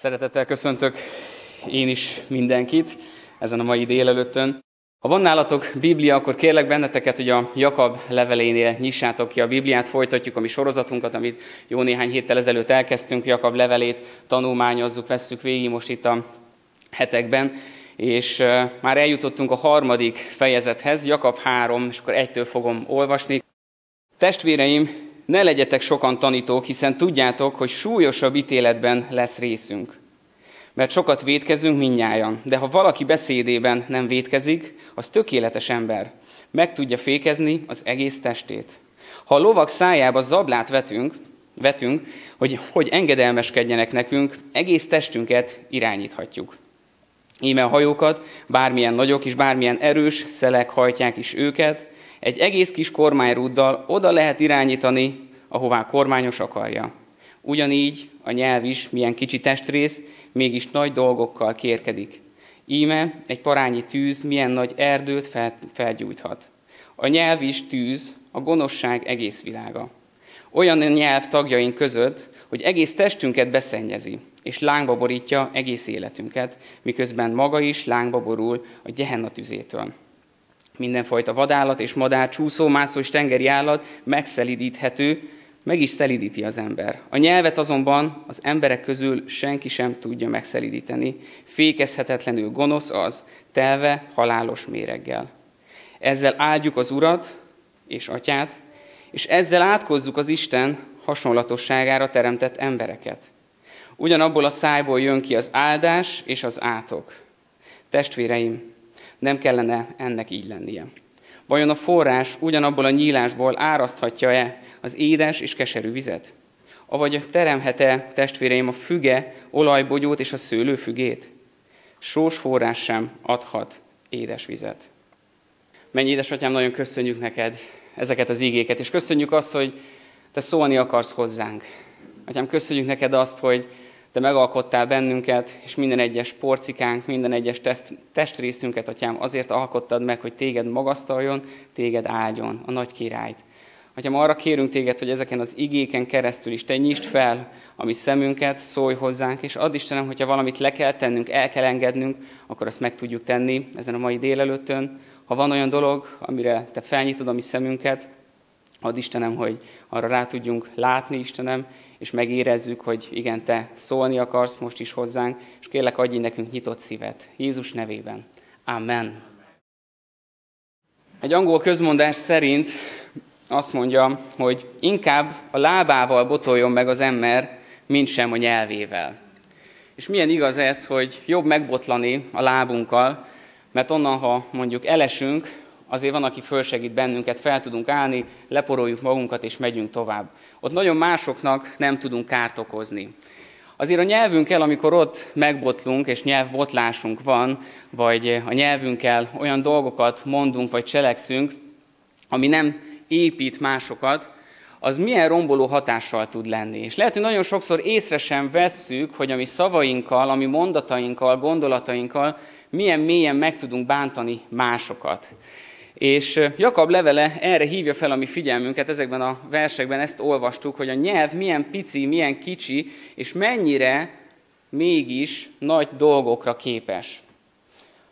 Szeretettel köszöntök én is mindenkit ezen a mai délelőttön. Ha van nálatok Biblia, akkor kérlek benneteket, hogy a Jakab levelénél nyissátok ki a Bibliát, folytatjuk a mi sorozatunkat, amit jó néhány héttel ezelőtt elkezdtünk, Jakab levelét tanulmányozzuk, vesszük végig most itt a hetekben, és már eljutottunk a harmadik fejezethez, Jakab 3, és akkor egytől fogom olvasni. Testvéreim, ne legyetek sokan tanítók, hiszen tudjátok, hogy súlyosabb ítéletben lesz részünk. Mert sokat védkezünk minnyájan, de ha valaki beszédében nem védkezik, az tökéletes ember. Meg tudja fékezni az egész testét. Ha a lovak szájába zablát vetünk, vetünk, hogy, hogy engedelmeskedjenek nekünk, egész testünket irányíthatjuk. Íme a hajókat, bármilyen nagyok és bármilyen erős szelek hajtják is őket, egy egész kis kormányrúddal oda lehet irányítani, ahová kormányos akarja. Ugyanígy a nyelv is, milyen kicsi testrész, mégis nagy dolgokkal kérkedik. Íme egy parányi tűz milyen nagy erdőt fel, felgyújthat. A nyelv is tűz, a gonoszság egész világa. Olyan a nyelv tagjaink között, hogy egész testünket beszennyezi, és lángba borítja egész életünket, miközben maga is lángba borul a gyehenna tüzétől. Mindenfajta vadállat és madár, csúszó, mászó és tengeri állat megszelidíthető, meg is szelidíti az ember. A nyelvet azonban az emberek közül senki sem tudja megszelidíteni. Fékezhetetlenül gonosz az, telve halálos méreggel. Ezzel áldjuk az Urat és Atyát, és ezzel átkozzuk az Isten hasonlatosságára teremtett embereket. Ugyanabból a szájból jön ki az áldás és az átok. Testvéreim, nem kellene ennek így lennie. Vajon a forrás ugyanabból a nyílásból áraszthatja-e az édes és keserű vizet? Avagy teremhet-e, testvéreim, a füge olajbogyót és a szőlőfügét? Sós forrás sem adhat édes vizet. Mennyi édesatyám, nagyon köszönjük neked ezeket az igéket, és köszönjük azt, hogy te szólni akarsz hozzánk. Atyám, köszönjük neked azt, hogy te megalkottál bennünket, és minden egyes porcikánk, minden egyes test, testrészünket, atyám, azért alkottad meg, hogy téged magasztaljon, téged áldjon, a nagy királyt. Atyám, arra kérünk téged, hogy ezeken az igéken keresztül is te nyisd fel a mi szemünket, szólj hozzánk, és add Istenem, hogyha valamit le kell tennünk, el kell engednünk, akkor azt meg tudjuk tenni ezen a mai délelőttön. Ha van olyan dolog, amire te felnyitod a mi szemünket, add Istenem, hogy arra rá tudjunk látni, Istenem, és megérezzük, hogy igen, te szólni akarsz most is hozzánk, és kérlek, adj nekünk nyitott szívet. Jézus nevében. Amen. Egy angol közmondás szerint azt mondja, hogy inkább a lábával botoljon meg az ember, mint sem a nyelvével. És milyen igaz ez, hogy jobb megbotlani a lábunkkal, mert onnan, ha mondjuk elesünk, azért van, aki fölsegít bennünket, fel tudunk állni, leporoljuk magunkat és megyünk tovább. Ott nagyon másoknak nem tudunk kárt okozni. Azért a nyelvünkkel, amikor ott megbotlunk, és nyelvbotlásunk van, vagy a nyelvünkkel olyan dolgokat mondunk, vagy cselekszünk, ami nem épít másokat, az milyen romboló hatással tud lenni. És lehet, hogy nagyon sokszor észre sem vesszük, hogy a mi szavainkkal, a mi mondatainkkal, gondolatainkkal milyen mélyen meg tudunk bántani másokat. És Jakab levele erre hívja fel a mi figyelmünket, ezekben a versekben ezt olvastuk, hogy a nyelv milyen pici, milyen kicsi, és mennyire mégis nagy dolgokra képes.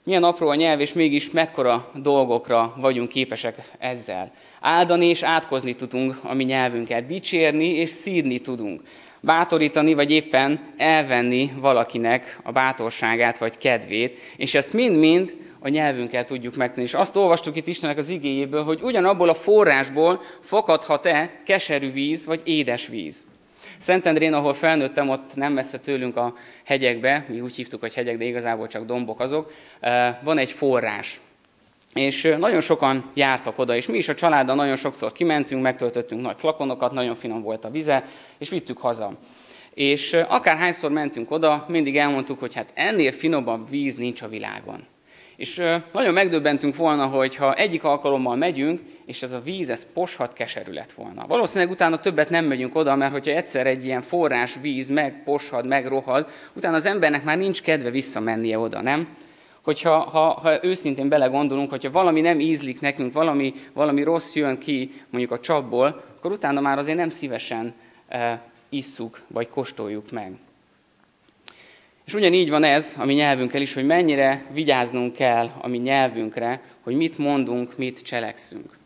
Milyen apró a nyelv, és mégis mekkora dolgokra vagyunk képesek ezzel. Áldani és átkozni tudunk a mi nyelvünket, dicsérni és szídni tudunk. Bátorítani, vagy éppen elvenni valakinek a bátorságát vagy kedvét, és ezt mind-mind a nyelvünkkel tudjuk megtenni. És azt olvastuk itt Istennek az igéjéből, hogy ugyanabból a forrásból fakadhat-e keserű víz vagy édes víz. Szentendrén, ahol felnőttem, ott nem messze tőlünk a hegyekbe, mi úgy hívtuk, hogy hegyek, de igazából csak dombok azok, van egy forrás. És nagyon sokan jártak oda, és mi is a családdal nagyon sokszor kimentünk, megtöltöttünk nagy flakonokat, nagyon finom volt a vize, és vittük haza. És akárhányszor mentünk oda, mindig elmondtuk, hogy hát ennél finomabb víz nincs a világon. És nagyon megdöbbentünk volna, hogy ha egyik alkalommal megyünk, és ez a víz, ez poshat keserű lett volna. Valószínűleg utána többet nem megyünk oda, mert hogyha egyszer egy ilyen forrás víz megposhad, megrohad, utána az embernek már nincs kedve visszamennie oda, nem? Hogyha ha, ha őszintén belegondolunk, hogyha valami nem ízlik nekünk, valami, valami rossz jön ki mondjuk a csapból, akkor utána már azért nem szívesen e, isszuk, vagy kóstoljuk meg. És ugyanígy van ez a mi nyelvünkkel is, hogy mennyire vigyáznunk kell a mi nyelvünkre, hogy mit mondunk, mit cselekszünk.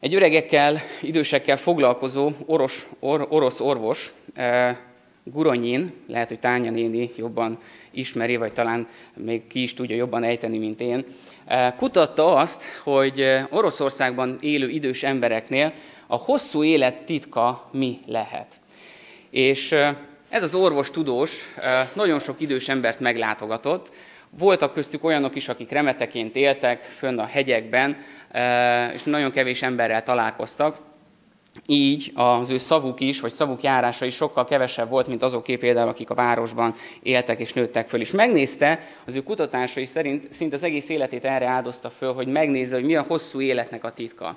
Egy öregekkel, idősekkel foglalkozó oros, or, orosz orvos, eh, Guronyin, lehet, hogy Tánya néni jobban ismeri, vagy talán még ki is tudja jobban ejteni, mint én, eh, kutatta azt, hogy eh, Oroszországban élő idős embereknél a hosszú élet titka mi lehet. És ez az orvos tudós nagyon sok idős embert meglátogatott, voltak köztük olyanok is, akik remeteként éltek fönn a hegyekben, és nagyon kevés emberrel találkoztak. Így az ő szavuk is, vagy szavuk járása is sokkal kevesebb volt, mint azoké például, akik a városban éltek és nőttek föl. És megnézte, az ő kutatásai szerint szinte az egész életét erre áldozta föl, hogy megnézze, hogy mi a hosszú életnek a titka.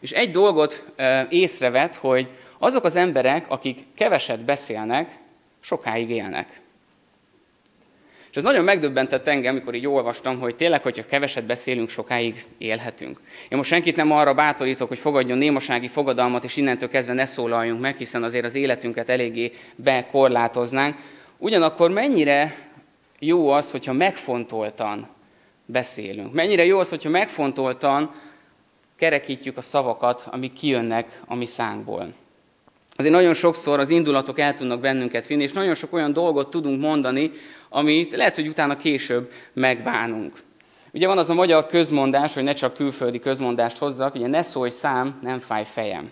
És egy dolgot észrevett, hogy azok az emberek, akik keveset beszélnek, sokáig élnek. És ez nagyon megdöbbentett engem, amikor így olvastam, hogy tényleg, hogyha keveset beszélünk, sokáig élhetünk. Én most senkit nem arra bátorítok, hogy fogadjon némasági fogadalmat, és innentől kezdve ne szólaljunk meg, hiszen azért az életünket eléggé bekorlátoznánk. Ugyanakkor mennyire jó az, hogyha megfontoltan beszélünk. Mennyire jó az, hogyha megfontoltan kerekítjük a szavakat, amik kijönnek a mi szánkból. Azért nagyon sokszor az indulatok el tudnak bennünket vinni, és nagyon sok olyan dolgot tudunk mondani, amit lehet, hogy utána később megbánunk. Ugye van az a magyar közmondás, hogy ne csak külföldi közmondást hozzak, ugye ne szólj szám, nem fáj fejem.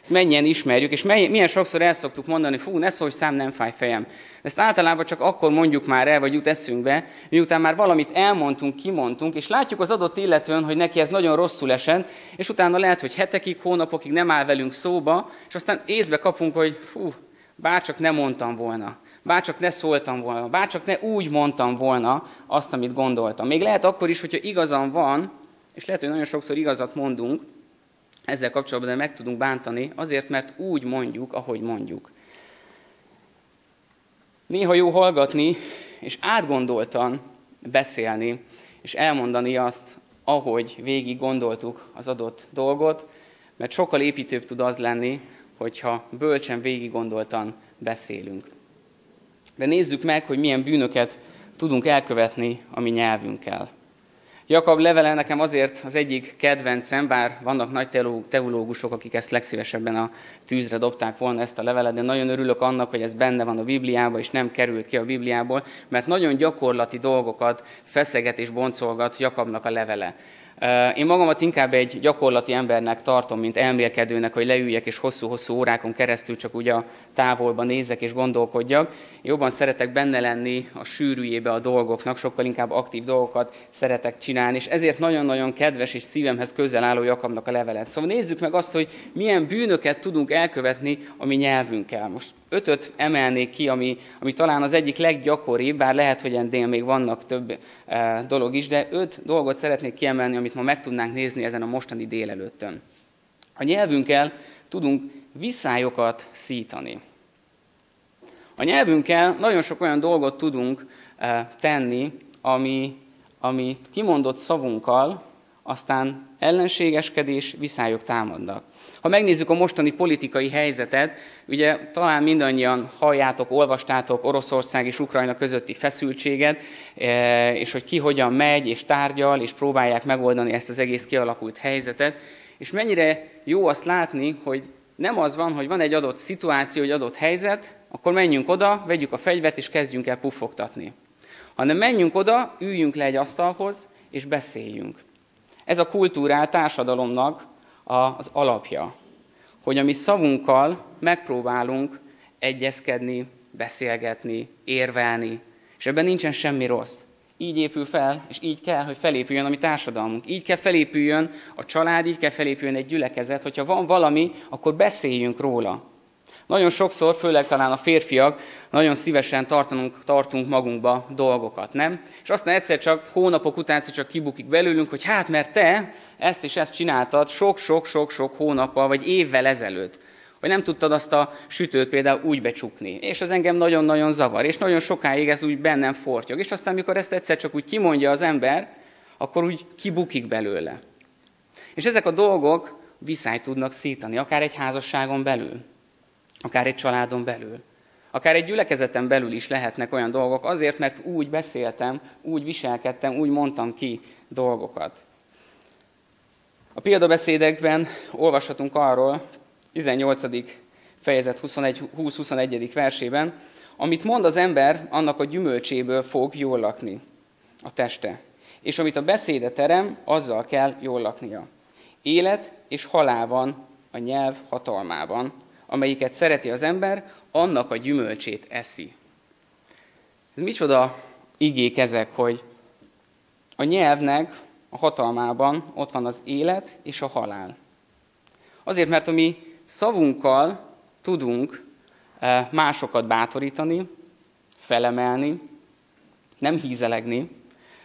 Ezt mennyien ismerjük, és milyen sokszor el szoktuk mondani, fú, ne szólj szám, nem fáj fejem. Ezt általában csak akkor mondjuk már el, vagy jut eszünkbe, miután már valamit elmondtunk, kimondtunk, és látjuk az adott illetőn, hogy neki ez nagyon rosszul esett, és utána lehet, hogy hetekig, hónapokig nem áll velünk szóba, és aztán észbe kapunk, hogy fú, bárcsak nem mondtam volna, bárcsak ne szóltam volna, bárcsak ne úgy mondtam volna azt, amit gondoltam. Még lehet akkor is, hogyha igazam van, és lehet, hogy nagyon sokszor igazat mondunk, ezzel kapcsolatban de meg tudunk bántani, azért, mert úgy mondjuk, ahogy mondjuk. Néha jó hallgatni, és átgondoltan beszélni, és elmondani azt, ahogy végig gondoltuk az adott dolgot, mert sokkal építőbb tud az lenni, hogyha bölcsen végig gondoltan beszélünk. De nézzük meg, hogy milyen bűnöket tudunk elkövetni a mi nyelvünkkel. Jakab levele nekem azért az egyik kedvencem, bár vannak nagy teológusok, akik ezt legszívesebben a tűzre dobták volna ezt a levelet, de nagyon örülök annak, hogy ez benne van a Bibliában, és nem került ki a Bibliából, mert nagyon gyakorlati dolgokat feszeget és boncolgat Jakabnak a levele. Én magamat inkább egy gyakorlati embernek tartom, mint elmélkedőnek, hogy leüljek és hosszú-hosszú órákon keresztül csak ugye a távolba nézek és gondolkodjak. Jobban szeretek benne lenni a sűrűjébe a dolgoknak, sokkal inkább aktív dolgokat szeretek csinálni, és ezért nagyon-nagyon kedves és szívemhez közel álló Jakabnak a levelet. Szóval nézzük meg azt, hogy milyen bűnöket tudunk elkövetni a mi nyelvünkkel. Most ötöt emelnék ki, ami, ami talán az egyik leggyakoribb, bár lehet, hogy ennél még vannak több e, dolog is, de öt dolgot szeretnék kiemelni, amit ma meg tudnánk nézni ezen a mostani délelőttön. A nyelvünkkel tudunk viszályokat szítani. A nyelvünkkel nagyon sok olyan dolgot tudunk e, tenni, ami, amit kimondott szavunkkal, aztán ellenségeskedés, viszályok támadnak. Ha megnézzük a mostani politikai helyzetet, ugye talán mindannyian halljátok, olvastátok Oroszország és Ukrajna közötti feszültséget, e, és hogy ki hogyan megy, és tárgyal, és próbálják megoldani ezt az egész kialakult helyzetet. És mennyire jó azt látni, hogy nem az van, hogy van egy adott szituáció, egy adott helyzet, akkor menjünk oda, vegyük a fegyvert, és kezdjünk el puffogtatni. Hanem menjünk oda, üljünk le egy asztalhoz, és beszéljünk. Ez a kultúrál társadalomnak az alapja, hogy a mi szavunkkal megpróbálunk egyezkedni, beszélgetni, érvelni, és ebben nincsen semmi rossz. Így épül fel, és így kell, hogy felépüljön a mi társadalmunk. Így kell felépüljön a család, így kell felépüljön egy gyülekezet. Hogyha van valami, akkor beszéljünk róla. Nagyon sokszor, főleg talán a férfiak, nagyon szívesen tartanunk, tartunk magunkba dolgokat, nem? És aztán egyszer csak hónapok után csak kibukik belőlünk, hogy hát mert te ezt és ezt csináltad sok-sok-sok-sok hónappal vagy évvel ezelőtt. Vagy nem tudtad azt a sütőt például úgy becsukni. És az engem nagyon-nagyon zavar, és nagyon sokáig ez úgy bennem fortyog. És aztán, amikor ezt egyszer csak úgy kimondja az ember, akkor úgy kibukik belőle. És ezek a dolgok viszályt tudnak szítani, akár egy házasságon belül akár egy családon belül. Akár egy gyülekezeten belül is lehetnek olyan dolgok, azért, mert úgy beszéltem, úgy viselkedtem, úgy mondtam ki dolgokat. A példabeszédekben olvashatunk arról, 18. fejezet 20-21. versében, amit mond az ember, annak a gyümölcséből fog jól lakni a teste. És amit a beszéde terem, azzal kell jól laknia. Élet és halál van a nyelv hatalmában, amelyiket szereti az ember, annak a gyümölcsét eszi. Ez micsoda igék ezek, hogy a nyelvnek a hatalmában ott van az élet és a halál. Azért, mert a mi szavunkkal tudunk eh, másokat bátorítani, felemelni, nem hízelegni,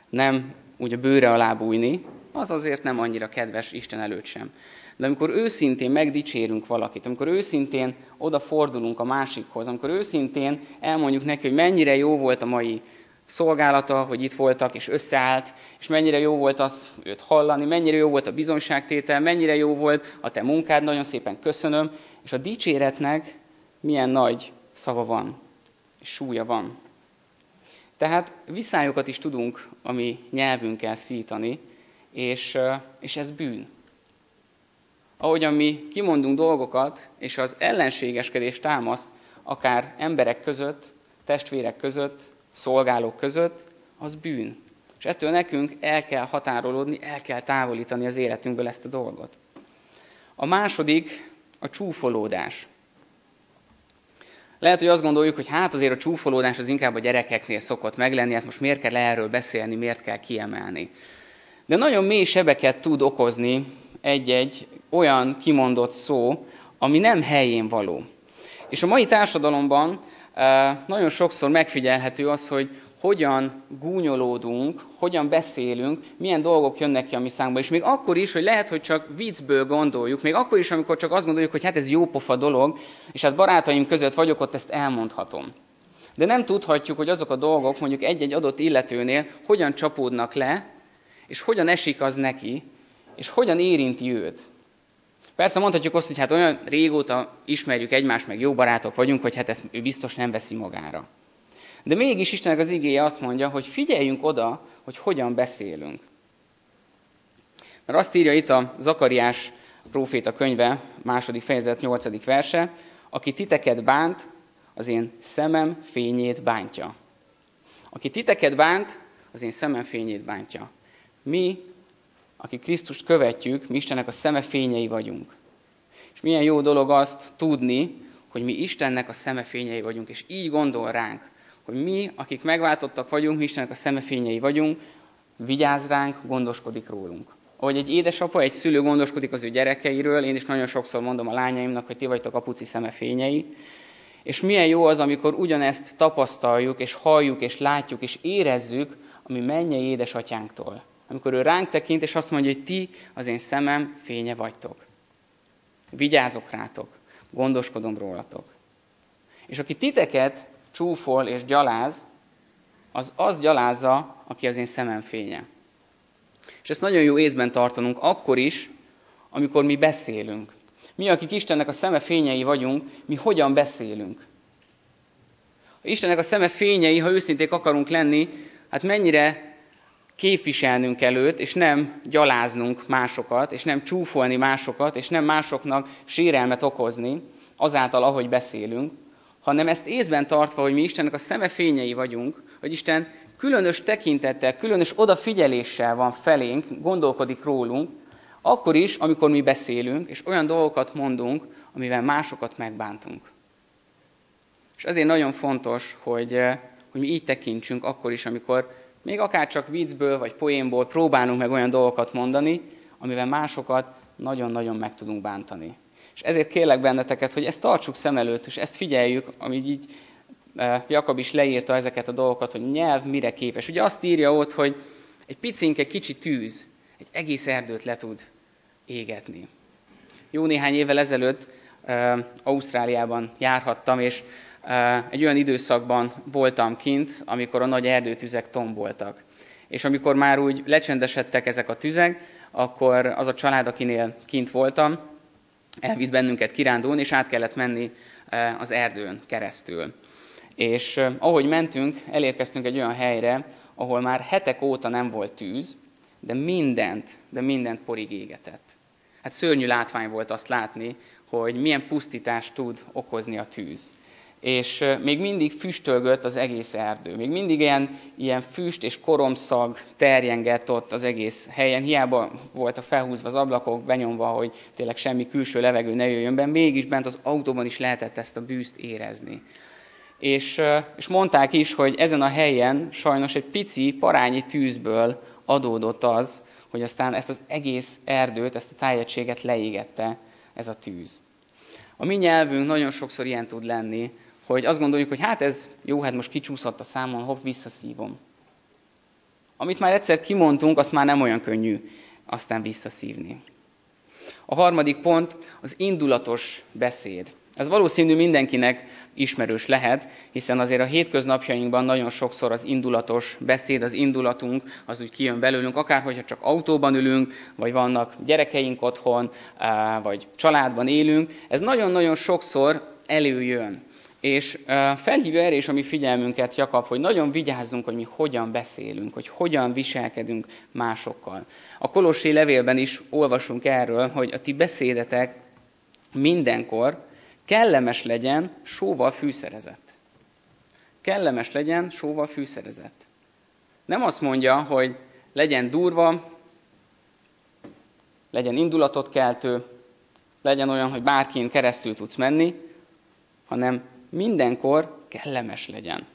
nem úgy a bőre alá bújni, az azért nem annyira kedves Isten előtt sem. De amikor őszintén megdicsérünk valakit, amikor őszintén odafordulunk a másikhoz, amikor őszintén elmondjuk neki, hogy mennyire jó volt a mai szolgálata, hogy itt voltak és összeállt, és mennyire jó volt az őt hallani, mennyire jó volt a bizonyságtétel, mennyire jó volt a te munkád, nagyon szépen köszönöm, és a dicséretnek milyen nagy szava van, és súlya van. Tehát viszályokat is tudunk a mi nyelvünkkel szítani, és, és ez bűn. Ahogyan mi kimondunk dolgokat, és az ellenségeskedés támaszt, akár emberek között, testvérek között, szolgálók között, az bűn. És ettől nekünk el kell határolódni, el kell távolítani az életünkből ezt a dolgot. A második a csúfolódás. Lehet, hogy azt gondoljuk, hogy hát azért a csúfolódás az inkább a gyerekeknél szokott meglenni, hát most miért kell erről beszélni, miért kell kiemelni. De nagyon mély sebeket tud okozni egy-egy olyan kimondott szó, ami nem helyén való. És a mai társadalomban eh, nagyon sokszor megfigyelhető az, hogy hogyan gúnyolódunk, hogyan beszélünk, milyen dolgok jönnek ki a mi szánkba. És még akkor is, hogy lehet, hogy csak viccből gondoljuk, még akkor is, amikor csak azt gondoljuk, hogy hát ez jó pofa dolog, és hát barátaim között vagyok, ott ezt elmondhatom. De nem tudhatjuk, hogy azok a dolgok mondjuk egy-egy adott illetőnél hogyan csapódnak le, és hogyan esik az neki, és hogyan érinti őt. Persze mondhatjuk azt, hogy hát olyan régóta ismerjük egymást, meg jó barátok vagyunk, hogy hát ezt ő biztos nem veszi magára. De mégis Istennek az igéje azt mondja, hogy figyeljünk oda, hogy hogyan beszélünk. Mert azt írja itt a Zakariás próféta könyve, második fejezet, nyolcadik verse, aki titeket bánt, az én szemem fényét bántja. Aki titeket bánt, az én szemem fényét bántja. Mi, akik Krisztust követjük, mi Istennek a szeme fényei vagyunk. És milyen jó dolog azt tudni, hogy mi Istennek a szeme fényei vagyunk, és így gondol ránk, hogy mi, akik megváltottak vagyunk, mi Istennek a szemefényei vagyunk, vigyáz ránk, gondoskodik rólunk. Ahogy egy édesapa, egy szülő gondoskodik az ő gyerekeiről, én is nagyon sokszor mondom a lányaimnak, hogy ti vagytok a puci szemefényei, és milyen jó az, amikor ugyanezt tapasztaljuk, és halljuk, és látjuk, és érezzük, ami mennyei édesatyánktól. Amikor ő ránk tekint, és azt mondja, hogy ti az én szemem fénye vagytok. Vigyázok rátok, gondoskodom rólatok. És aki titeket csúfol és gyaláz, az az gyalázza, aki az én szemem fénye. És ezt nagyon jó észben tartanunk akkor is, amikor mi beszélünk. Mi, akik Istennek a szeme fényei vagyunk, mi hogyan beszélünk. Istennek a szeme fényei, ha őszinték akarunk lenni, hát mennyire képviselnünk előtt, és nem gyaláznunk másokat, és nem csúfolni másokat, és nem másoknak sérelmet okozni azáltal, ahogy beszélünk, hanem ezt észben tartva, hogy mi Istennek a szeme fényei vagyunk, hogy Isten különös tekintettel, különös odafigyeléssel van felénk, gondolkodik rólunk, akkor is, amikor mi beszélünk, és olyan dolgokat mondunk, amivel másokat megbántunk. És ezért nagyon fontos, hogy, eh, hogy mi így tekintsünk akkor is, amikor még akár csak viccből vagy poénból próbálunk meg olyan dolgokat mondani, amivel másokat nagyon-nagyon meg tudunk bántani. És ezért kérlek benneteket, hogy ezt tartsuk szem előtt, és ezt figyeljük, amit így e, Jakab is leírta ezeket a dolgokat, hogy nyelv mire képes. Ugye azt írja ott, hogy egy picinke kicsi tűz egy egész erdőt le tud égetni. Jó néhány évvel ezelőtt e, Ausztráliában járhattam, és egy olyan időszakban voltam kint, amikor a nagy erdőtüzek tomboltak. És amikor már úgy lecsendesedtek ezek a tüzek, akkor az a család, akinél kint voltam, elvitt bennünket kirándulni, és át kellett menni az erdőn keresztül. És ahogy mentünk, elérkeztünk egy olyan helyre, ahol már hetek óta nem volt tűz, de mindent, de mindent porig égetett. Hát szörnyű látvány volt azt látni, hogy milyen pusztítást tud okozni a tűz. És még mindig füstölgött az egész erdő. Még mindig ilyen, ilyen füst és koromszag terjengett ott az egész helyen. Hiába voltak felhúzva az ablakok, benyomva, hogy tényleg semmi külső levegő ne jöjjön be, mégis bent az autóban is lehetett ezt a bűzt érezni. És, és mondták is, hogy ezen a helyen sajnos egy pici parányi tűzből adódott az, hogy aztán ezt az egész erdőt, ezt a tájegységet leégette ez a tűz. A mi nyelvünk nagyon sokszor ilyen tud lenni, hogy azt gondoljuk, hogy hát ez jó, hát most kicsúszott a számon, hopp, visszaszívom. Amit már egyszer kimondtunk, azt már nem olyan könnyű aztán visszaszívni. A harmadik pont az indulatos beszéd. Ez valószínű mindenkinek ismerős lehet, hiszen azért a hétköznapjainkban nagyon sokszor az indulatos beszéd, az indulatunk, az úgy kijön belőlünk, akár hogyha csak autóban ülünk, vagy vannak gyerekeink otthon, vagy családban élünk, ez nagyon-nagyon sokszor előjön. És felhívja erre is a mi figyelmünket Jakab, hogy nagyon vigyázzunk, hogy mi hogyan beszélünk, hogy hogyan viselkedünk másokkal. A Kolossé levélben is olvasunk erről, hogy a ti beszédetek mindenkor kellemes legyen, sóval fűszerezett. Kellemes legyen, sóval fűszerezett. Nem azt mondja, hogy legyen durva, legyen indulatot keltő, legyen olyan, hogy bárkin keresztül tudsz menni, hanem mindenkor kellemes legyen.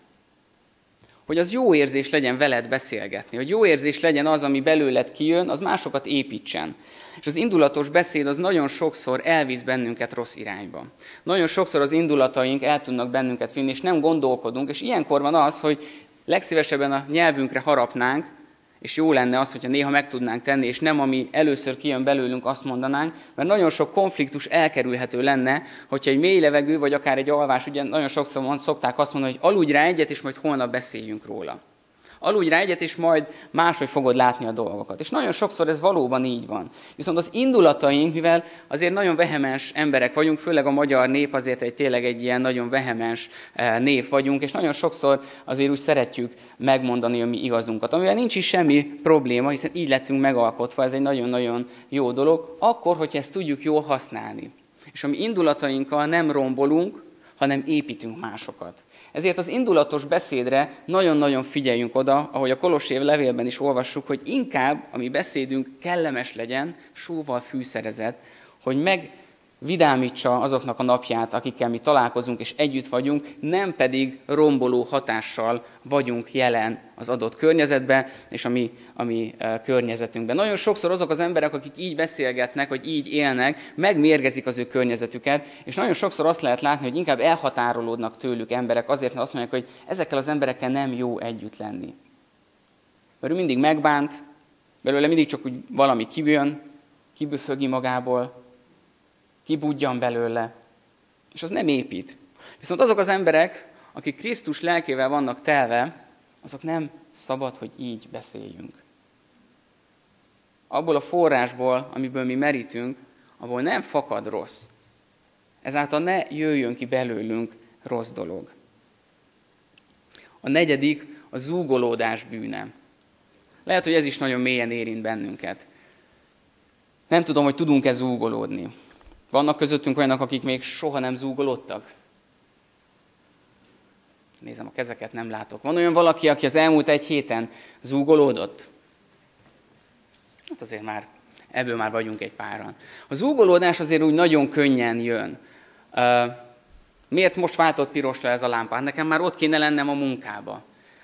Hogy az jó érzés legyen veled beszélgetni, hogy jó érzés legyen az, ami belőled kijön, az másokat építsen. És az indulatos beszéd az nagyon sokszor elvisz bennünket rossz irányba. Nagyon sokszor az indulataink el tudnak bennünket vinni, és nem gondolkodunk, és ilyenkor van az, hogy legszívesebben a nyelvünkre harapnánk, és jó lenne az, hogyha néha meg tudnánk tenni, és nem ami először kijön belőlünk, azt mondanánk, mert nagyon sok konfliktus elkerülhető lenne, hogyha egy mély levegő, vagy akár egy alvás, ugye nagyon sokszor szokták azt mondani, hogy aludj rá egyet, és majd holnap beszéljünk róla. Aludj rá egyet, és majd máshogy fogod látni a dolgokat. És nagyon sokszor ez valóban így van. Viszont az indulataink, mivel azért nagyon vehemens emberek vagyunk, főleg a magyar nép azért egy tényleg egy ilyen nagyon vehemens eh, nép vagyunk, és nagyon sokszor azért úgy szeretjük megmondani a mi igazunkat, amivel nincs is semmi probléma, hiszen így lettünk megalkotva, ez egy nagyon-nagyon jó dolog, akkor, hogy ezt tudjuk jól használni. És a mi indulatainkkal nem rombolunk, hanem építünk másokat. Ezért az indulatos beszédre nagyon-nagyon figyeljünk oda, ahogy a Kolossév levélben is olvassuk, hogy inkább a mi beszédünk kellemes legyen, sóval fűszerezett, hogy meg vidámítsa azoknak a napját, akikkel mi találkozunk és együtt vagyunk, nem pedig romboló hatással vagyunk jelen az adott környezetben és a mi, a mi e, környezetünkben. Nagyon sokszor azok az emberek, akik így beszélgetnek, vagy így élnek, megmérgezik az ő környezetüket, és nagyon sokszor azt lehet látni, hogy inkább elhatárolódnak tőlük emberek azért, mert azt mondják, hogy ezekkel az emberekkel nem jó együtt lenni. Mert ő mindig megbánt, belőle mindig csak úgy valami kibjön, kibüfögi magából, kibudjan belőle, és az nem épít. Viszont azok az emberek, akik Krisztus lelkével vannak telve, azok nem szabad, hogy így beszéljünk. Abból a forrásból, amiből mi merítünk, abból nem fakad rossz. Ezáltal ne jöjjön ki belőlünk rossz dolog. A negyedik a zúgolódás bűne. Lehet, hogy ez is nagyon mélyen érint bennünket. Nem tudom, hogy tudunk-e zúgolódni. Vannak közöttünk olyanok, akik még soha nem zúgolódtak? Nézem, a kezeket nem látok. Van olyan valaki, aki az elmúlt egy héten zúgolódott? Hát azért már, ebből már vagyunk egy páran. A zúgolódás azért úgy nagyon könnyen jön. Miért most váltott pirosra ez a lámpa? Hát nekem már ott kéne lennem a munkába.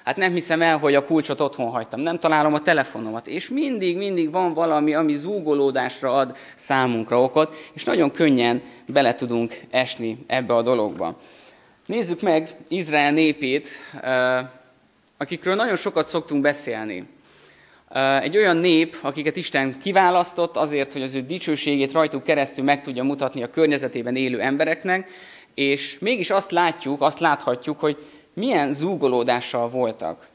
Hát nem hiszem el, hogy a kulcsot otthon hagytam, nem találom a telefonomat. És mindig, mindig van valami, ami zúgolódásra ad számunkra okot, és nagyon könnyen bele tudunk esni ebbe a dologba. Nézzük meg Izrael népét, akikről nagyon sokat szoktunk beszélni. Egy olyan nép, akiket Isten kiválasztott azért, hogy az ő dicsőségét rajtuk keresztül meg tudja mutatni a környezetében élő embereknek, és mégis azt látjuk, azt láthatjuk, hogy milyen zúgolódással voltak.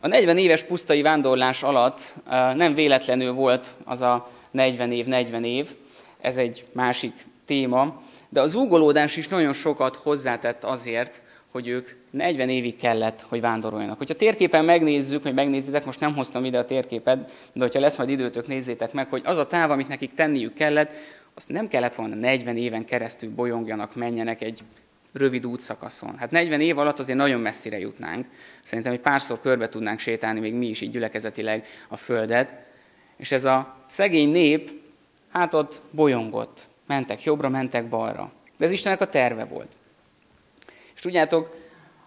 A 40 éves pusztai vándorlás alatt nem véletlenül volt az a 40 év, 40 év, ez egy másik téma, de a zúgolódás is nagyon sokat hozzátett azért, hogy ők 40 évig kellett, hogy vándoroljanak. Hogyha térképen megnézzük, hogy megnézitek, most nem hoztam ide a térképet, de hogyha lesz majd időtök, nézzétek meg, hogy az a táv, amit nekik tenniük kellett, azt nem kellett volna 40 éven keresztül bolyongjanak, menjenek egy rövid útszakaszon. Hát 40 év alatt azért nagyon messzire jutnánk. Szerintem egy párszor körbe tudnánk sétálni, még mi is így gyülekezetileg a Földet. És ez a szegény nép, hát ott bolyongott. Mentek jobbra, mentek balra. De ez Istennek a terve volt. És tudjátok,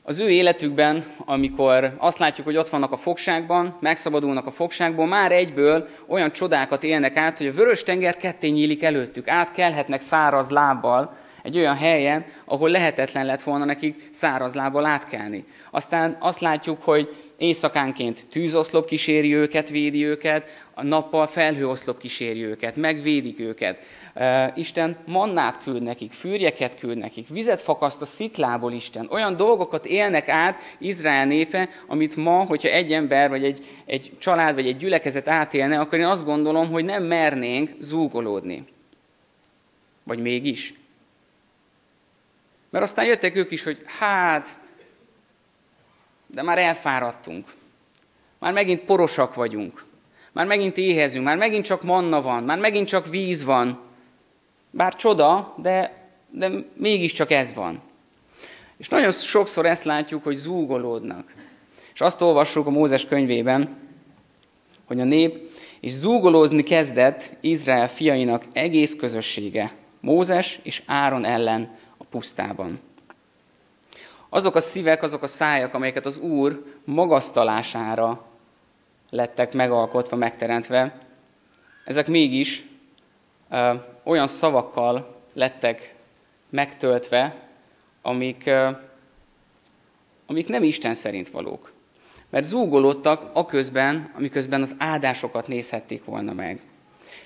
az ő életükben, amikor azt látjuk, hogy ott vannak a fogságban, megszabadulnak a fogságból, már egyből olyan csodákat élnek át, hogy a vörös tenger ketté nyílik előttük, átkelhetnek száraz lábbal, egy olyan helyen, ahol lehetetlen lett volna nekik száraz lábbal átkelni. Aztán azt látjuk, hogy éjszakánként tűzoszlop kíséri őket, védi őket, a nappal felhőoszlop kíséri őket, megvédik őket. Isten mannát küld nekik, fűrjeket küld nekik, vizet fakaszt a sziklából Isten. Olyan dolgokat élnek át Izrael népe, amit ma, hogyha egy ember, vagy egy, egy család, vagy egy gyülekezet átélne, akkor én azt gondolom, hogy nem mernénk zúgolódni. Vagy mégis. Mert aztán jöttek ők is, hogy hát, de már elfáradtunk. Már megint porosak vagyunk. Már megint éhezünk, már megint csak manna van, már megint csak víz van. Bár csoda, de, de mégiscsak ez van. És nagyon sokszor ezt látjuk, hogy zúgolódnak. És azt olvassuk a Mózes könyvében, hogy a nép és zúgolózni kezdett Izrael fiainak egész közössége, Mózes és Áron ellen pusztában. Azok a szívek, azok a szájak, amelyeket az Úr magasztalására lettek megalkotva, megteremtve, ezek mégis ö, olyan szavakkal lettek megtöltve, amik, ö, amik nem Isten szerint valók. Mert zúgolódtak a közben, amiközben az áldásokat nézhették volna meg.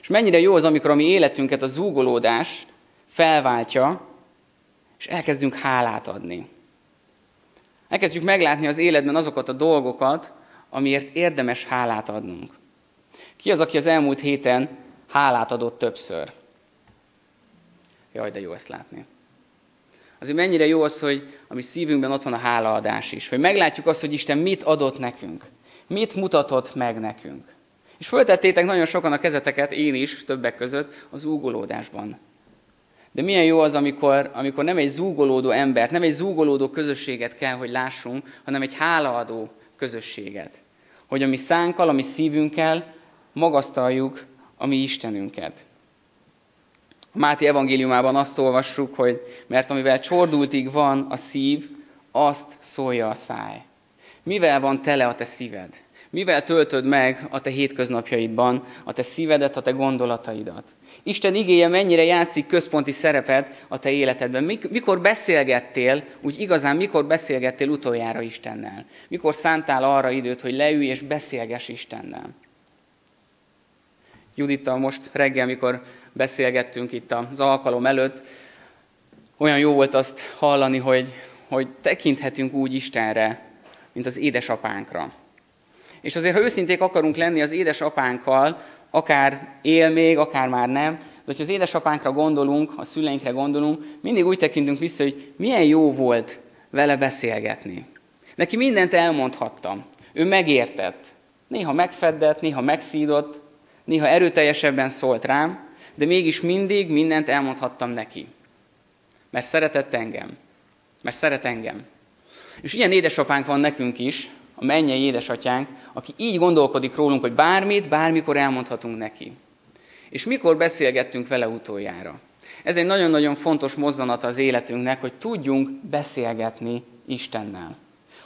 És mennyire jó az, amikor a mi életünket a zúgolódás felváltja, és elkezdünk hálát adni. Elkezdjük meglátni az életben azokat a dolgokat, amiért érdemes hálát adnunk. Ki az, aki az elmúlt héten hálát adott többször? Jaj, de jó ezt látni. Azért mennyire jó az, hogy a mi szívünkben ott van a hálaadás is. Hogy meglátjuk azt, hogy Isten mit adott nekünk. Mit mutatott meg nekünk. És föltettétek nagyon sokan a kezeteket, én is többek között, az úgolódásban. De milyen jó az, amikor, amikor nem egy zúgolódó embert, nem egy zúgolódó közösséget kell, hogy lássunk, hanem egy hálaadó közösséget. Hogy a mi szánkkal, a mi szívünkkel magasztaljuk a mi Istenünket. A Máté evangéliumában azt olvassuk, hogy mert amivel csordultig van a szív, azt szólja a száj. Mivel van tele a te szíved? Mivel töltöd meg a te hétköznapjaidban a te szívedet, a te gondolataidat? Isten igéje mennyire játszik központi szerepet a te életedben. Mikor beszélgettél, úgy igazán mikor beszélgettél utoljára Istennel? Mikor szántál arra időt, hogy leülj és beszélgess Istennel? Judittal most reggel, mikor beszélgettünk itt az alkalom előtt, olyan jó volt azt hallani, hogy, hogy tekinthetünk úgy Istenre, mint az édesapánkra. És azért, ha őszinték akarunk lenni az édesapánkkal, akár él még, akár már nem, de hogyha az édesapánkra gondolunk, a szüleinkre gondolunk, mindig úgy tekintünk vissza, hogy milyen jó volt vele beszélgetni. Neki mindent elmondhattam. Ő megértett. Néha megfeddett, néha megszídott, néha erőteljesebben szólt rám, de mégis mindig mindent elmondhattam neki. Mert szeretett engem. Mert szeret engem. És ilyen édesapánk van nekünk is, a mennyei édesatyánk, aki így gondolkodik rólunk, hogy bármit, bármikor elmondhatunk neki. És mikor beszélgettünk vele utoljára? Ez egy nagyon-nagyon fontos mozzanata az életünknek, hogy tudjunk beszélgetni Istennel.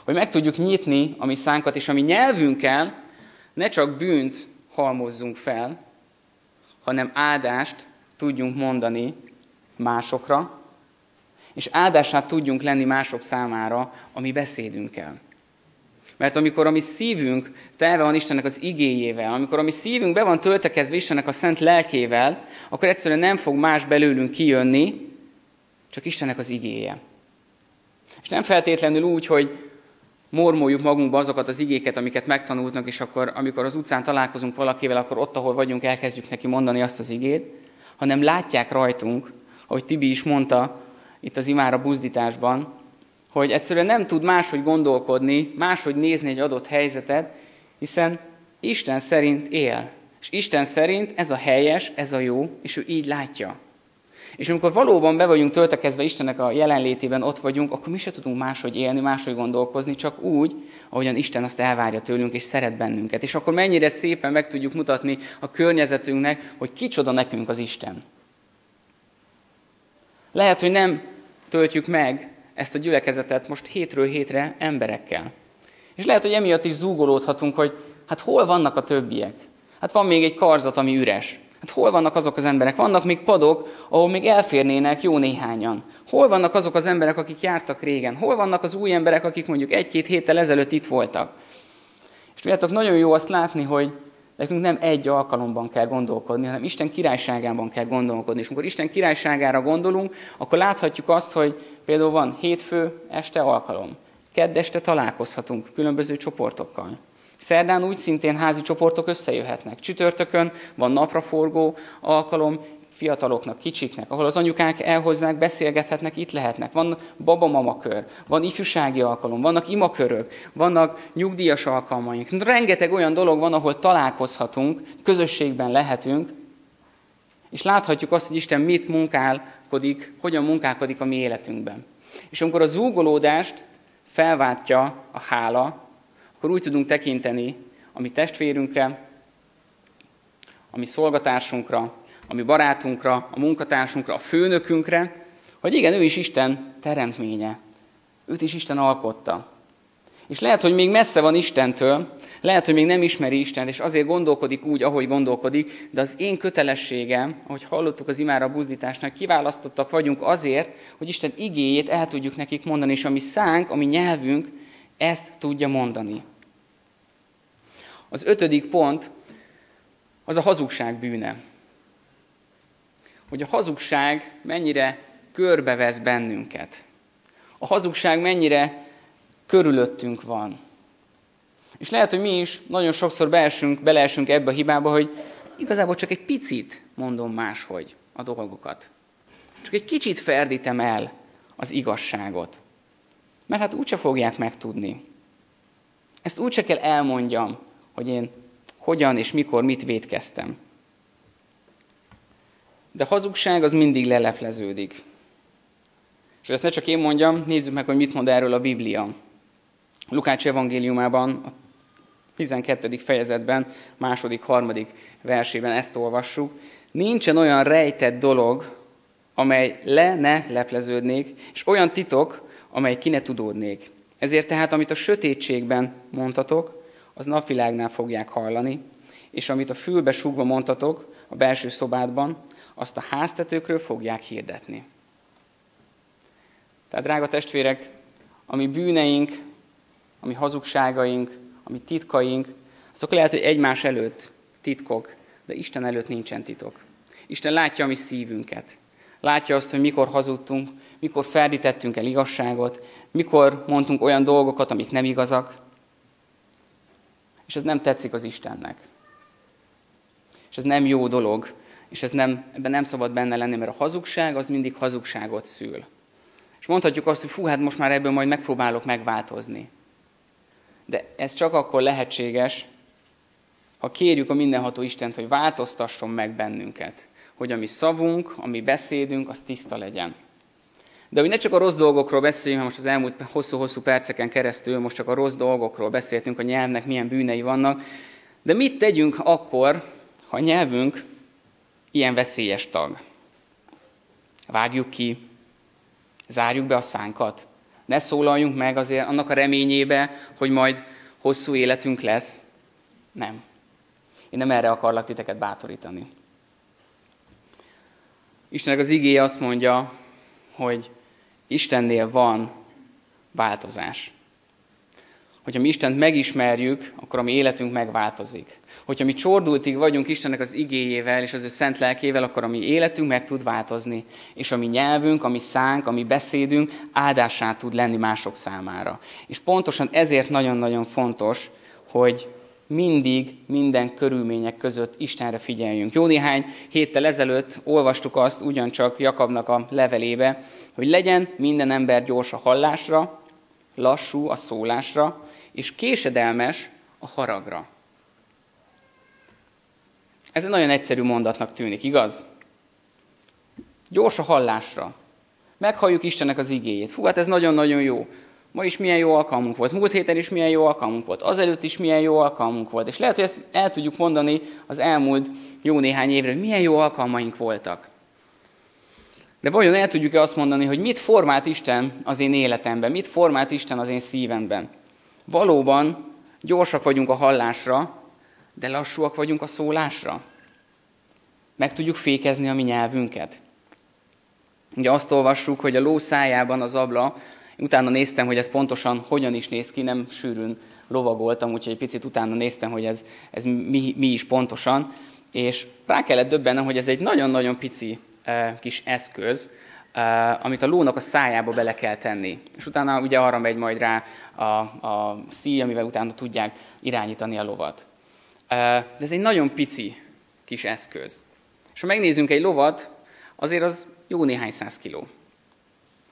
Hogy meg tudjuk nyitni a mi szánkat, és a mi nyelvünkkel ne csak bűnt halmozzunk fel, hanem áldást tudjunk mondani másokra, és áldását tudjunk lenni mások számára a mi beszédünkkel. Mert amikor a mi szívünk telve van Istennek az igéjével, amikor a mi szívünk be van töltekezve Istennek a szent lelkével, akkor egyszerűen nem fog más belőlünk kijönni, csak Istennek az igéje. És nem feltétlenül úgy, hogy mormoljuk magunkba azokat az igéket, amiket megtanultnak, és akkor, amikor az utcán találkozunk valakivel, akkor ott, ahol vagyunk, elkezdjük neki mondani azt az igét, hanem látják rajtunk, ahogy Tibi is mondta itt az imára buzdításban, hogy egyszerűen nem tud máshogy gondolkodni, máshogy nézni egy adott helyzetet, hiszen Isten szerint él. És Isten szerint ez a helyes, ez a jó, és ő így látja. És amikor valóban be vagyunk töltekezve Istennek a jelenlétében, ott vagyunk, akkor mi se tudunk máshogy élni, máshogy gondolkozni, csak úgy, ahogyan Isten azt elvárja tőlünk, és szeret bennünket. És akkor mennyire szépen meg tudjuk mutatni a környezetünknek, hogy kicsoda nekünk az Isten. Lehet, hogy nem töltjük meg ezt a gyülekezetet most hétről hétre emberekkel. És lehet, hogy emiatt is zúgolódhatunk, hogy hát hol vannak a többiek? Hát van még egy karzat, ami üres. Hát hol vannak azok az emberek? Vannak még padok, ahol még elférnének jó néhányan. Hol vannak azok az emberek, akik jártak régen? Hol vannak az új emberek, akik mondjuk egy-két héttel ezelőtt itt voltak? És tudjátok, nagyon jó azt látni, hogy nekünk nem egy alkalomban kell gondolkodni, hanem Isten királyságában kell gondolkodni. És amikor Isten királyságára gondolunk, akkor láthatjuk azt, hogy például van hétfő este alkalom. Kedd este találkozhatunk különböző csoportokkal. Szerdán úgy szintén házi csoportok összejöhetnek. Csütörtökön van napraforgó alkalom, fiataloknak, kicsiknek, ahol az anyukák elhozzák, beszélgethetnek, itt lehetnek. Van babamama kör, van ifjúsági alkalom, vannak imakörök, vannak nyugdíjas alkalmaink. Rengeteg olyan dolog van, ahol találkozhatunk, közösségben lehetünk, és láthatjuk azt, hogy Isten mit munkálkodik, hogyan munkálkodik a mi életünkben. És amikor a zúgolódást felváltja a hála, akkor úgy tudunk tekinteni a mi testvérünkre, a mi szolgatársunkra, a mi barátunkra, a munkatársunkra, a főnökünkre, hogy igen, ő is Isten teremtménye. Őt is Isten alkotta. És lehet, hogy még messze van Istentől, lehet, hogy még nem ismeri Istent, és azért gondolkodik úgy, ahogy gondolkodik, de az én kötelességem, ahogy hallottuk az imára buzdításnak, kiválasztottak vagyunk azért, hogy Isten igéjét el tudjuk nekik mondani, és ami szánk, ami nyelvünk, ezt tudja mondani. Az ötödik pont az a hazugság bűne. Hogy a hazugság mennyire körbevesz bennünket. A hazugság mennyire körülöttünk van. És lehet, hogy mi is nagyon sokszor beesünk, beleesünk ebbe a hibába, hogy igazából csak egy picit mondom máshogy a dolgokat. Csak egy kicsit ferdítem el az igazságot. Mert hát úgyse fogják megtudni. Ezt úgyse kell elmondjam, hogy én hogyan és mikor mit védkeztem. De hazugság az mindig lelepleződik. És ezt ne csak én mondjam, nézzük meg, hogy mit mond erről a Biblia. Lukács evangéliumában, a 12. fejezetben, második, harmadik versében ezt olvassuk. Nincsen olyan rejtett dolog, amely le ne lepleződnék, és olyan titok, amely ki ne tudódnék. Ezért tehát, amit a sötétségben mondhatok, az napvilágnál fogják hallani, és amit a fülbe súgva mondtatok a belső szobádban, azt a háztetőkről fogják hirdetni. Tehát, drága testvérek, ami bűneink, ami hazugságaink, ami titkaink, azok lehet, hogy egymás előtt titkok, de Isten előtt nincsen titok. Isten látja a mi szívünket. Látja azt, hogy mikor hazudtunk, mikor ferdítettünk el igazságot, mikor mondtunk olyan dolgokat, amik nem igazak, és ez nem tetszik az Istennek. És ez nem jó dolog, és ez nem, ebben nem szabad benne lenni, mert a hazugság az mindig hazugságot szül. És mondhatjuk azt, hogy fú, hát most már ebből majd megpróbálok megváltozni. De ez csak akkor lehetséges, ha kérjük a mindenható Istent, hogy változtasson meg bennünket. Hogy a mi szavunk, a mi beszédünk, az tiszta legyen. De hogy ne csak a rossz dolgokról beszéljünk, most az elmúlt hosszú-hosszú perceken keresztül most csak a rossz dolgokról beszéltünk, a nyelvnek milyen bűnei vannak, de mit tegyünk akkor, ha a nyelvünk ilyen veszélyes tag? Vágjuk ki, zárjuk be a szánkat, ne szólaljunk meg azért annak a reményébe, hogy majd hosszú életünk lesz. Nem. Én nem erre akarlak titeket bátorítani. Istennek az igéje azt mondja, hogy Istennél van változás. Hogyha mi Istent megismerjük, akkor a mi életünk megváltozik. Hogyha mi csordultig vagyunk Istennek az igéjével és az ő szent lelkével, akkor a mi életünk meg tud változni. És a mi nyelvünk, a mi szánk, a mi beszédünk áldását tud lenni mások számára. És pontosan ezért nagyon-nagyon fontos, hogy mindig, minden körülmények között Istenre figyeljünk. Jó néhány héttel ezelőtt olvastuk azt ugyancsak Jakabnak a levelébe, hogy legyen minden ember gyors a hallásra, lassú a szólásra, és késedelmes a haragra. Ez egy nagyon egyszerű mondatnak tűnik, igaz? Gyors a hallásra. Meghalljuk Istennek az igéjét. Fú, hát ez nagyon-nagyon jó. Ma is milyen jó alkalmunk volt, múlt héten is milyen jó alkalmunk volt, azelőtt is milyen jó alkalmunk volt. És lehet, hogy ezt el tudjuk mondani az elmúlt jó néhány évre, hogy milyen jó alkalmaink voltak. De vajon el tudjuk-e azt mondani, hogy mit formált Isten az én életemben, mit formált Isten az én szívemben? Valóban gyorsak vagyunk a hallásra, de lassúak vagyunk a szólásra. Meg tudjuk fékezni a mi nyelvünket. Ugye azt olvassuk, hogy a ló szájában az abla, utána néztem, hogy ez pontosan hogyan is néz ki, nem sűrűn lovagoltam, úgyhogy egy picit utána néztem, hogy ez, ez mi, mi is pontosan, és rá kellett döbbennem, hogy ez egy nagyon-nagyon pici e, kis eszköz, e, amit a lónak a szájába bele kell tenni. És utána ugye arra megy majd rá a, a szíj, amivel utána tudják irányítani a lovat. De ez egy nagyon pici kis eszköz. És ha megnézzünk egy lovat, azért az jó néhány száz kiló.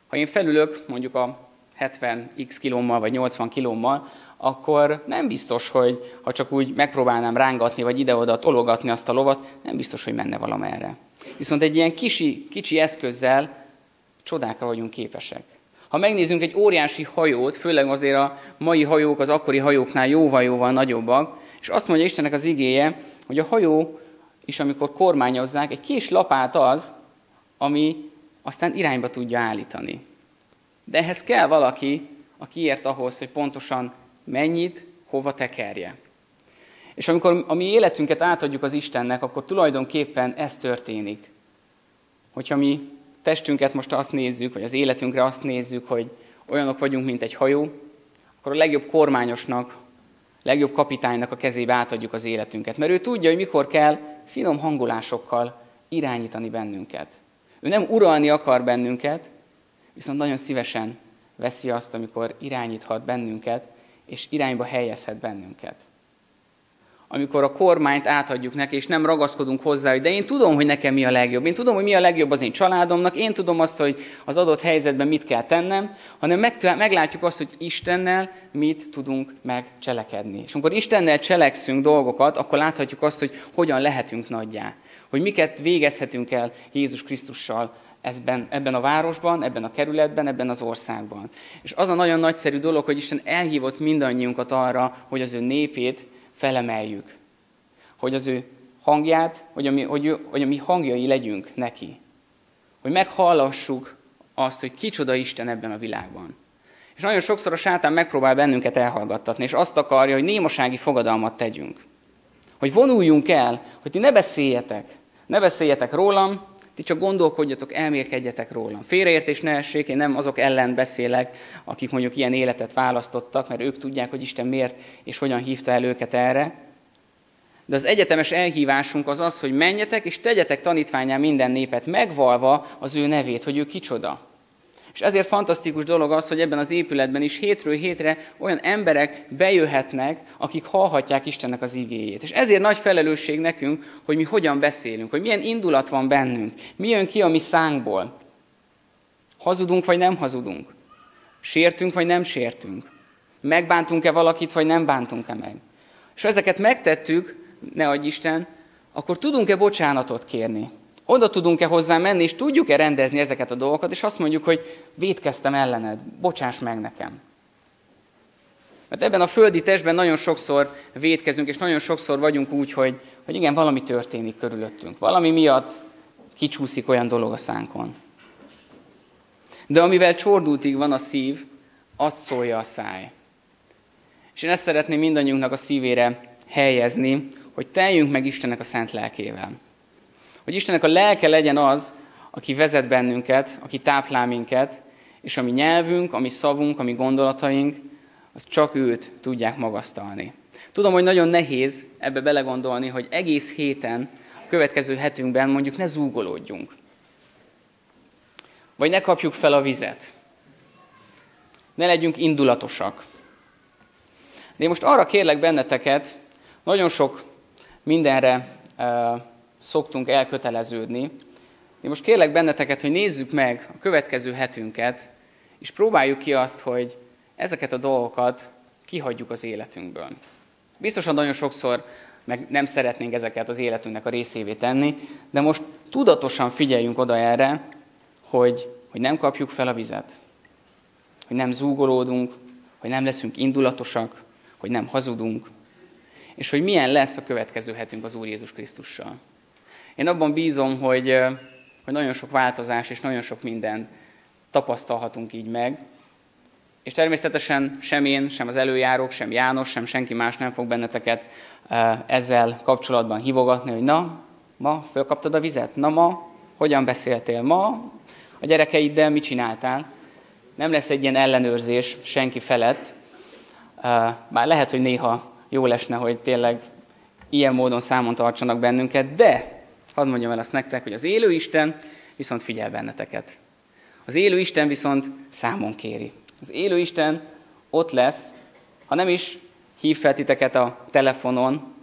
Ha én felülök mondjuk a 70x kilómmal vagy 80 kilómmal, akkor nem biztos, hogy ha csak úgy megpróbálnám rángatni, vagy ide-oda tologatni azt a lovat, nem biztos, hogy menne valamerre. Viszont egy ilyen kicsi, kicsi eszközzel csodákra vagyunk képesek. Ha megnézzünk egy óriási hajót, főleg azért a mai hajók az akkori hajóknál jóval-jóval nagyobbak, és azt mondja Istennek az igéje, hogy a hajó is, amikor kormányozzák, egy kis lapát az, ami aztán irányba tudja állítani. De ehhez kell valaki, aki ért ahhoz, hogy pontosan mennyit, hova tekerje. És amikor a mi életünket átadjuk az Istennek, akkor tulajdonképpen ez történik. Hogyha mi testünket most azt nézzük, vagy az életünkre azt nézzük, hogy olyanok vagyunk, mint egy hajó, akkor a legjobb kormányosnak, legjobb kapitánynak a kezébe átadjuk az életünket. Mert ő tudja, hogy mikor kell finom hangolásokkal irányítani bennünket. Ő nem uralni akar bennünket, viszont nagyon szívesen veszi azt, amikor irányíthat bennünket, és irányba helyezhet bennünket. Amikor a kormányt átadjuk neki, és nem ragaszkodunk hozzá, hogy de én tudom, hogy nekem mi a legjobb. Én tudom, hogy mi a legjobb az én családomnak, én tudom azt, hogy az adott helyzetben mit kell tennem, hanem meglátjuk azt, hogy Istennel mit tudunk megcselekedni. És amikor Istennel cselekszünk dolgokat, akkor láthatjuk azt, hogy hogyan lehetünk nagyjá. Hogy miket végezhetünk el Jézus Krisztussal ezben, ebben a városban, ebben a kerületben, ebben az országban. És az a nagyon nagyszerű dolog, hogy Isten elhívott mindannyiunkat arra, hogy az ő népét felemeljük. Hogy az ő hangját, hogy a mi, hogy, hogy a mi hangjai legyünk neki. Hogy meghallassuk azt, hogy kicsoda Isten ebben a világban. És nagyon sokszor a sátán megpróbál bennünket elhallgattatni, és azt akarja, hogy némasági fogadalmat tegyünk. Hogy vonuljunk el, hogy ti ne beszéljetek. Ne beszéljetek rólam, ti csak gondolkodjatok, elmélkedjetek rólam. Félreértés ne essék, én nem azok ellen beszélek, akik mondjuk ilyen életet választottak, mert ők tudják, hogy Isten miért és hogyan hívta el őket erre. De az egyetemes elhívásunk az az, hogy menjetek és tegyetek tanítványán minden népet, megvalva az ő nevét, hogy ő kicsoda. És ezért fantasztikus dolog az, hogy ebben az épületben is hétről hétre olyan emberek bejöhetnek, akik hallhatják Istennek az igéjét. És ezért nagy felelősség nekünk, hogy mi hogyan beszélünk, hogy milyen indulat van bennünk, mi jön ki a mi szánkból. Hazudunk vagy nem hazudunk? Sértünk vagy nem sértünk? Megbántunk-e valakit, vagy nem bántunk-e meg? És ha ezeket megtettük, ne adj Isten, akkor tudunk-e bocsánatot kérni? Oda tudunk-e hozzá menni, és tudjuk-e rendezni ezeket a dolgokat, és azt mondjuk, hogy védkeztem ellened, bocsáss meg nekem. Mert ebben a földi testben nagyon sokszor védkezünk, és nagyon sokszor vagyunk úgy, hogy, hogy igen, valami történik körülöttünk. Valami miatt kicsúszik olyan dolog a szánkon. De amivel csordultig van a szív, azt szólja a száj. És én ezt szeretném mindannyiunknak a szívére helyezni, hogy teljünk meg Istennek a szent lelkével. Hogy Istennek a lelke legyen az, aki vezet bennünket, aki táplál minket, és a mi nyelvünk, a mi szavunk, a mi gondolataink, az csak őt tudják magasztalni. Tudom, hogy nagyon nehéz ebbe belegondolni, hogy egész héten, a következő hetünkben mondjuk ne zúgolódjunk. Vagy ne kapjuk fel a vizet. Ne legyünk indulatosak. De én most arra kérlek benneteket, nagyon sok mindenre szoktunk elköteleződni. Én most kérlek benneteket, hogy nézzük meg a következő hetünket, és próbáljuk ki azt, hogy ezeket a dolgokat kihagyjuk az életünkből. Biztosan nagyon sokszor meg nem szeretnénk ezeket az életünknek a részévé tenni, de most tudatosan figyeljünk oda erre, hogy, hogy nem kapjuk fel a vizet, hogy nem zúgolódunk, hogy nem leszünk indulatosak, hogy nem hazudunk, és hogy milyen lesz a következő hetünk az Úr Jézus Krisztussal. Én abban bízom, hogy, hogy nagyon sok változás és nagyon sok minden tapasztalhatunk így meg, és természetesen sem én, sem az előjárók, sem János, sem senki más nem fog benneteket ezzel kapcsolatban hívogatni, hogy na, ma fölkaptad a vizet? Na ma, hogyan beszéltél? Ma a gyerekeiddel mit csináltál? Nem lesz egy ilyen ellenőrzés senki felett, bár lehet, hogy néha jó lesne, hogy tényleg ilyen módon számon tartsanak bennünket, de hadd mondjam el azt nektek, hogy az élő Isten viszont figyel benneteket. Az élő Isten viszont számon kéri. Az élő Isten ott lesz, ha nem is hív fel titeket a telefonon,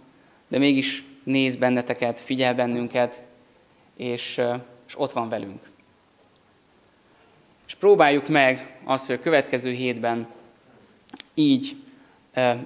de mégis néz benneteket, figyel bennünket, és, és ott van velünk. És próbáljuk meg azt, hogy a következő hétben így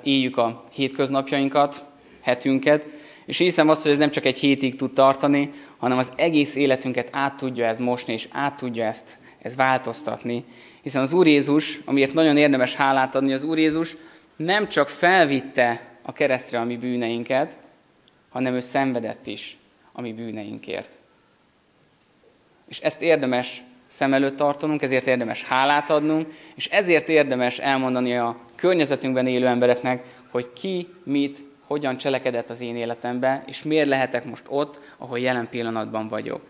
éljük a hétköznapjainkat, hetünket, és hiszem azt, hogy ez nem csak egy hétig tud tartani, hanem az egész életünket át tudja ez mosni, és át tudja ezt, ezt változtatni. Hiszen az Úr Jézus, amiért nagyon érdemes hálát adni, az Úr Jézus nem csak felvitte a keresztre a mi bűneinket, hanem ő szenvedett is a mi bűneinkért. És ezt érdemes szem előtt tartanunk, ezért érdemes hálát adnunk, és ezért érdemes elmondani a környezetünkben élő embereknek, hogy ki, mit, hogyan cselekedett az én életemben, és miért lehetek most ott, ahol jelen pillanatban vagyok.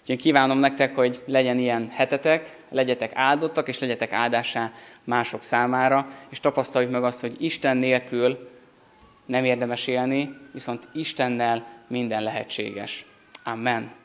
Úgyhogy kívánom nektek, hogy legyen ilyen hetetek, legyetek áldottak, és legyetek áldásá mások számára, és tapasztaljuk meg azt, hogy Isten nélkül nem érdemes élni, viszont Istennel minden lehetséges. Amen.